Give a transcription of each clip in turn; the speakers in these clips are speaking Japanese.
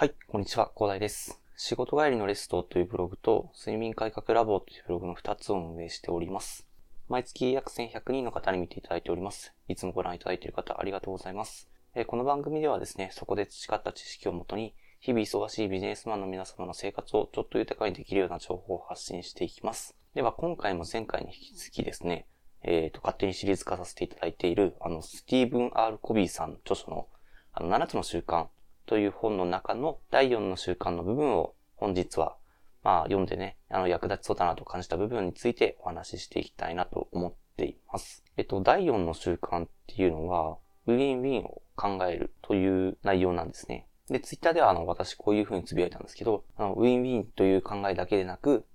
はい、こんにちは、広大です。仕事帰りのレストというブログと、睡眠改革ラボというブログの2つを運営しております。毎月約1100人の方に見ていただいております。いつもご覧いただいている方、ありがとうございます。えこの番組ではですね、そこで培った知識をもとに、日々忙しいビジネスマンの皆様の生活をちょっと豊かにできるような情報を発信していきます。では、今回も前回に引き続きですね、えっ、と、勝手にシリーズ化させていただいている、あの、スティーブン・ R・ コビーさん著書の、あの、7つの習慣という本の中の第4の習慣の部分を本日は、まあ読んでね、あの役立ちそうだなと感じた部分についてお話ししていきたいなと思っています。えっと、第4の習慣っていうのは、ウィンウィンを考えるという内容なんですね。で、ツイッターではあの、私こういう風につぶやいたんですけど、あの、ウィンウィンという考えだけでなく、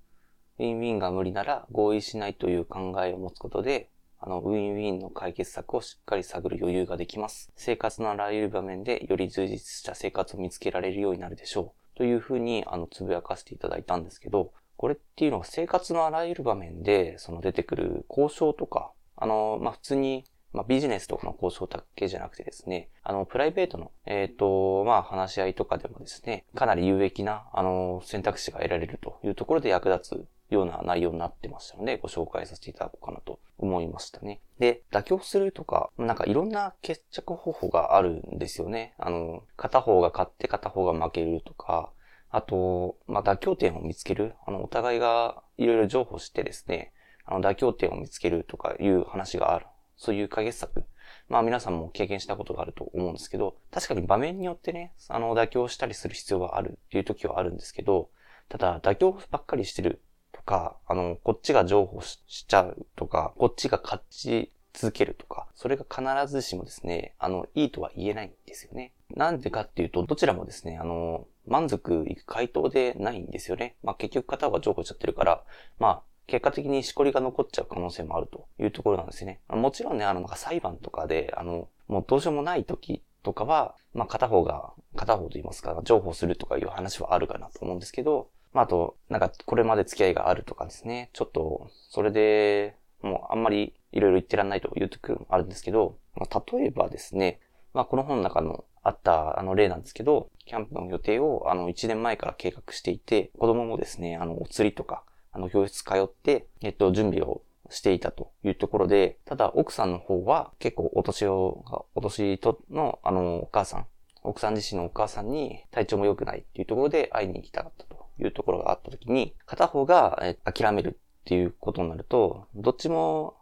ウィンウィンが無理なら合意しないという考えを持つことで、あの、ウィンウィンの解決策をしっかり探る余裕ができます。生活のあらゆる場面でより充実した生活を見つけられるようになるでしょう。というふうに、あの、つぶやかせていただいたんですけど、これっていうのは生活のあらゆる場面で、その出てくる交渉とか、あの、まあ、普通に、まあ、ビジネスとかの交渉だけじゃなくてですね、あの、プライベートの、えっ、と、まあ、話し合いとかでもですね、かなり有益な、あの、選択肢が得られるというところで役立つような内容になってましたので、ご紹介させていただこうかなと思いましたね。で、妥協するとか、なんかいろんな決着方法があるんですよね。あの、片方が勝って片方が負けるとか、あと、まあ、妥協点を見つける。あの、お互いがいろいろ情報してですね、あの、妥協点を見つけるとかいう話がある。そういう解決策。まあ皆さんも経験したことがあると思うんですけど、確かに場面によってね、あの、妥協したりする必要があるっていう時はあるんですけど、ただ、妥協ばっかりしてるか、あの、こっちが譲歩しちゃうとか、こっちが勝ち続けるとか、それが必ずしもですね、あの、いいとは言えないんですよね。なんでかっていうと、どちらもですね、あの、満足いく回答でないんですよね。まあ結局片方が譲歩しちゃってるから、まあ、結果的にしこりが残っちゃう可能性もあるというところなんですね。もちろんね、あの、なんか裁判とかで、あの、もうどうしようもない時とかは、まあ片方が、片方と言いますか、譲歩するとかいう話はあるかなと思うんですけど、まああと、なんかこれまで付き合いがあるとかですね、ちょっと、それで、もうあんまりいろいろ言ってらんないという時もあるんですけど、まあ、例えばですね、まあこの本の中のあったあの例なんですけど、キャンプの予定をあの1年前から計画していて、子供もですね、あのお釣りとか、あの教室通って、えっと、準備をしていたというところで、ただ奥さんの方は結構お年を、お年とのあのお母さん、奥さん自身のお母さんに体調も良くないっていうところで会いに行きたかったと。いうところがあった時に、片方が諦めるっていうことになると、どっちも、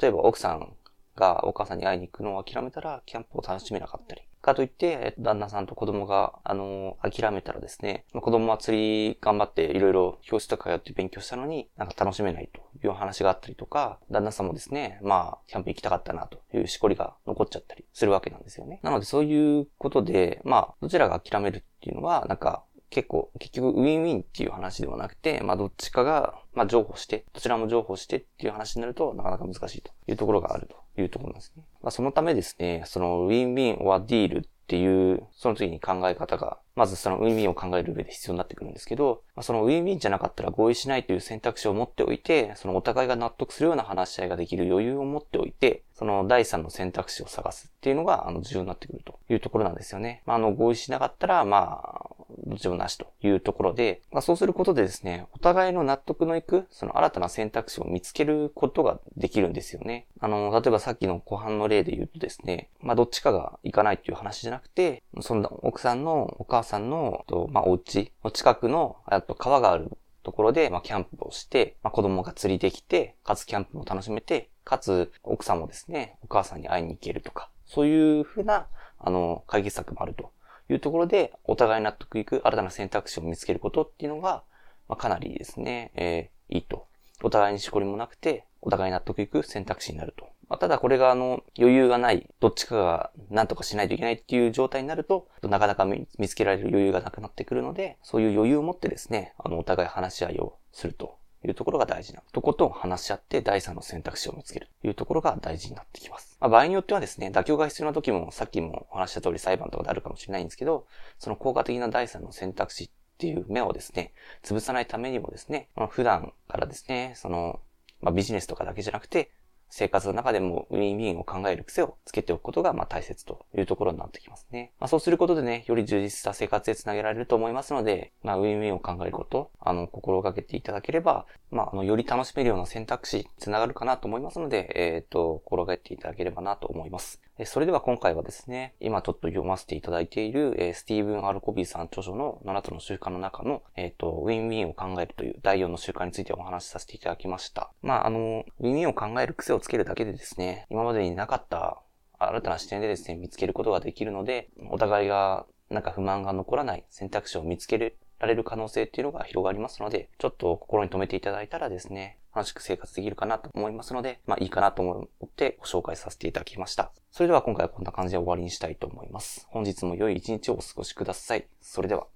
例えば奥さんがお母さんに会いに行くのを諦めたら、キャンプを楽しめなかったり。かといって、旦那さんと子供が、あの諦めたらですね、子供は釣り頑張っていろいろ教室とか通って勉強したのに、なんか楽しめないという話があったりとか、旦那さんもですね、まあ、キャンプ行きたかったなというしこりが残っちゃったりするわけなんですよね。なのでそういうことで、まあ、どちらが諦めるっていうのは、なんか、結構、結局、ウィンウィンっていう話ではなくて、まあ、どっちかが、まあ、譲歩して、どちらも譲歩してっていう話になると、なかなか難しいというところがあるというところなんですね。まあ、そのためですね、その、ウィンウィン or ディールっていう、その時に考え方が、まずそのウィンウィンを考える上で必要になってくるんですけど、まあ、そのウィンウィンじゃなかったら合意しないという選択肢を持っておいて、そのお互いが納得するような話し合いができる余裕を持っておいて、その第三の選択肢を探すっていうのが、あの、重要になってくるというところなんですよね。まあ、あの、合意しなかったら、まあ、どっちもなしというところで、まあ、そうすることでですね、お互いの納得のいく、その新たな選択肢を見つけることができるんですよね。あの、例えばさっきの後半の例で言うとですね、まあ、どっちかが行かないっていう話じゃなくて、その奥さんのお母さんの、とまあ、お家の近くの、あと川があるところで、まあ、キャンプをして、まあ、子供が釣りできて、かつキャンプも楽しめて、かつ奥さんもですね、お母さんに会いに行けるとか、そういうふうな、あの、解決策もあるというところで、お互い納得いく新たな選択肢を見つけることっていうのが、まあ、かなりですね、えーいいと。お互いにしこりもなくて、お互い納得いく選択肢になると。まあ、ただこれがあの、余裕がない、どっちかが何とかしないといけないっていう状態になると、なかなか見つけられる余裕がなくなってくるので、そういう余裕を持ってですね、あの、お互い話し合いをするというところが大事な。とことん話し合って第三の選択肢を見つけるというところが大事になってきます。まあ、場合によってはですね、妥協が必要な時も、さっきもお話しした通り裁判とかであるかもしれないんですけど、その効果的な第三の選択肢っていう芽をですね、潰さないためにもですね、まあ普段からですね、その、まあ、ビジネスとかだけじゃなくて、生活の中でもウィンウィンを考える癖をつけておくことが、まあ、大切というところになってきますね。まあ、そうすることでね、より充実した生活へつなげられると思いますので、まあ、ウィンウィンを考えること、あの、心がけていただければ、まあ、あの、より楽しめるような選択肢つながるかなと思いますので、えっ、ー、と、心がけていただければなと思います。それでは今回はですね、今ちょっと読ませていただいている、えー、スティーブン・ R・コビーさん著書の7つの習慣の中の、えっ、ー、と、ウィンウィンを考えるという第4の習慣についてお話しさせていただきました。まあ、あの、ウィンウィンを考える癖をつけるだけでですね、今までになかった新たな視点でですね、見つけることができるので、お互いがなんか不満が残らない選択肢を見つけられる可能性っていうのが広がりますので、ちょっと心に留めていただいたらですね、楽しく生活できるかなと思いますので、まあいいかなと思ってご紹介させていただきました。それでは今回はこんな感じで終わりにしたいと思います。本日も良い一日をお過ごしください。それでは。